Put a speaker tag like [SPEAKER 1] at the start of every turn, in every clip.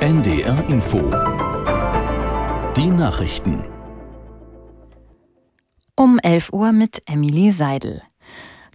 [SPEAKER 1] NDR Info. Die Nachrichten.
[SPEAKER 2] Um 11 Uhr mit Emily Seidel.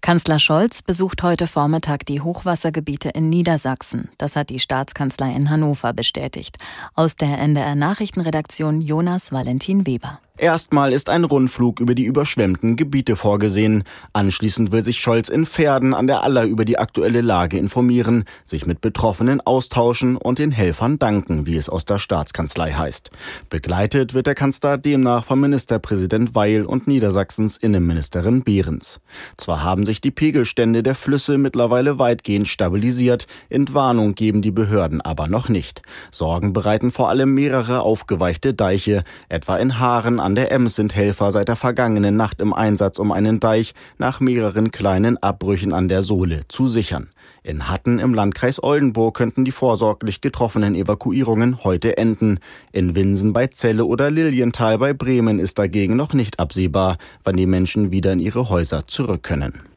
[SPEAKER 2] Kanzler Scholz besucht heute Vormittag die Hochwassergebiete in Niedersachsen. Das hat die Staatskanzlei in Hannover bestätigt. Aus der NDR Nachrichtenredaktion Jonas Valentin Weber.
[SPEAKER 3] Erstmal ist ein Rundflug über die überschwemmten Gebiete vorgesehen. Anschließend will sich Scholz in Pferden an der Aller über die aktuelle Lage informieren, sich mit Betroffenen austauschen und den Helfern danken, wie es aus der Staatskanzlei heißt. Begleitet wird der Kanzler demnach vom Ministerpräsident Weil und Niedersachsens Innenministerin Behrens. Zwar haben sich die Pegelstände der Flüsse mittlerweile weitgehend stabilisiert, Entwarnung geben die Behörden aber noch nicht. Sorgen bereiten vor allem mehrere aufgeweichte Deiche, etwa in Haaren an der Ems sind Helfer seit der vergangenen Nacht im Einsatz, um einen Deich nach mehreren kleinen Abbrüchen an der Sohle zu sichern. In Hatten im Landkreis Oldenburg könnten die vorsorglich getroffenen Evakuierungen heute enden. In Winsen bei Celle oder Lilienthal bei Bremen ist dagegen noch nicht absehbar, wann die Menschen wieder in ihre Häuser zurück können.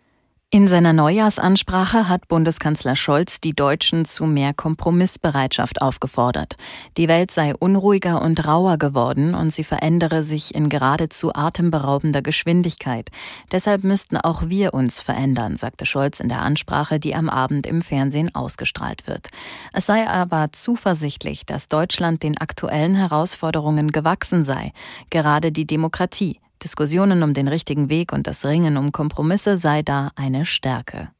[SPEAKER 2] In seiner Neujahrsansprache hat Bundeskanzler Scholz die Deutschen zu mehr Kompromissbereitschaft aufgefordert. Die Welt sei unruhiger und rauer geworden und sie verändere sich in geradezu atemberaubender Geschwindigkeit. Deshalb müssten auch wir uns verändern, sagte Scholz in der Ansprache, die am Abend im Fernsehen ausgestrahlt wird. Es sei aber zuversichtlich, dass Deutschland den aktuellen Herausforderungen gewachsen sei, gerade die Demokratie. Diskussionen um den richtigen Weg und das Ringen um Kompromisse sei da eine Stärke.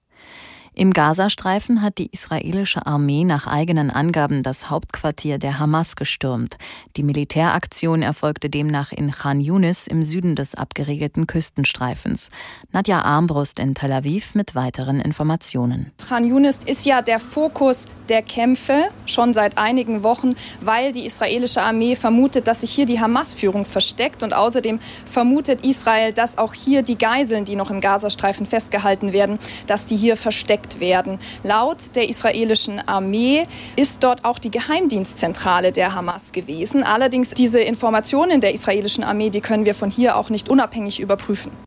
[SPEAKER 2] Im Gazastreifen hat die israelische Armee nach eigenen Angaben das Hauptquartier der Hamas gestürmt. Die Militäraktion erfolgte demnach in Khan Yunis im Süden des abgeregelten Küstenstreifens. Nadja Armbrust in Tel Aviv mit weiteren Informationen.
[SPEAKER 4] Khan Yunis ist ja der Fokus der Kämpfe schon seit einigen Wochen, weil die israelische Armee vermutet, dass sich hier die Hamas-Führung versteckt und außerdem vermutet Israel, dass auch hier die Geiseln, die noch im Gazastreifen festgehalten werden, dass die hier versteckt entdeckt werden. Laut der israelischen Armee ist dort auch die Geheimdienstzentrale der Hamas gewesen. Allerdings diese Informationen der israelischen Armee, die können wir von hier auch nicht unabhängig überprüfen.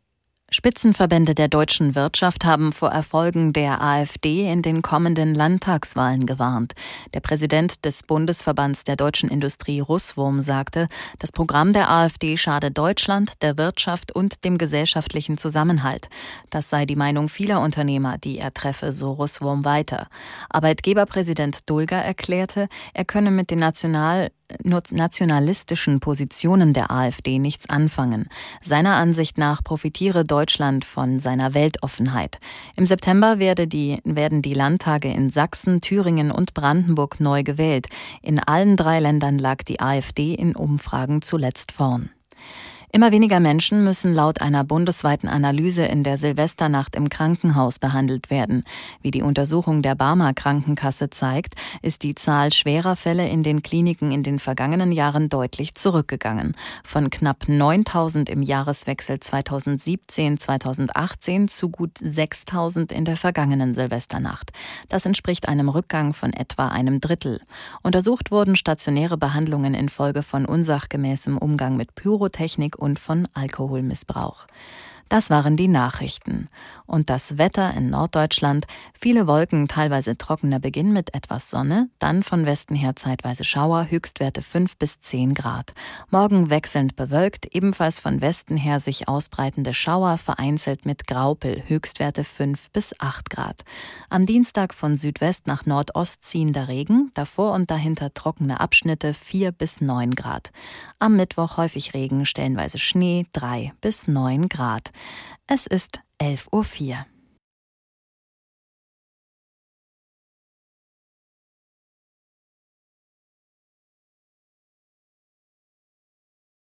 [SPEAKER 2] Spitzenverbände der deutschen Wirtschaft haben vor Erfolgen der AfD in den kommenden Landtagswahlen gewarnt. Der Präsident des Bundesverbands der deutschen Industrie Russwurm sagte, das Programm der AfD schade Deutschland, der Wirtschaft und dem gesellschaftlichen Zusammenhalt. Das sei die Meinung vieler Unternehmer, die er treffe, so Russwurm weiter. Arbeitgeberpräsident Dulger erklärte, er könne mit den national nationalistischen Positionen der AfD nichts anfangen. Seiner Ansicht nach profitiere Deutschland von seiner Weltoffenheit. Im September werde die, werden die Landtage in Sachsen, Thüringen und Brandenburg neu gewählt. In allen drei Ländern lag die AfD in Umfragen zuletzt vorn. Immer weniger Menschen müssen laut einer bundesweiten Analyse in der Silvesternacht im Krankenhaus behandelt werden. Wie die Untersuchung der Barmer Krankenkasse zeigt, ist die Zahl schwerer Fälle in den Kliniken in den vergangenen Jahren deutlich zurückgegangen. Von knapp 9000 im Jahreswechsel 2017-2018 zu gut 6000 in der vergangenen Silvesternacht. Das entspricht einem Rückgang von etwa einem Drittel. Untersucht wurden stationäre Behandlungen infolge von unsachgemäßem Umgang mit Pyrotechnik und von Alkoholmissbrauch. Das waren die Nachrichten. Und das Wetter in Norddeutschland. Viele Wolken, teilweise trockener Beginn mit etwas Sonne, dann von Westen her zeitweise Schauer, Höchstwerte 5 bis 10 Grad. Morgen wechselnd bewölkt, ebenfalls von Westen her sich ausbreitende Schauer, vereinzelt mit Graupel, Höchstwerte 5 bis 8 Grad. Am Dienstag von Südwest nach Nordost ziehender Regen, davor und dahinter trockene Abschnitte 4 bis 9 Grad. Am Mittwoch häufig Regen, stellenweise Schnee 3 bis 9 Grad. Es ist 11.04 Uhr.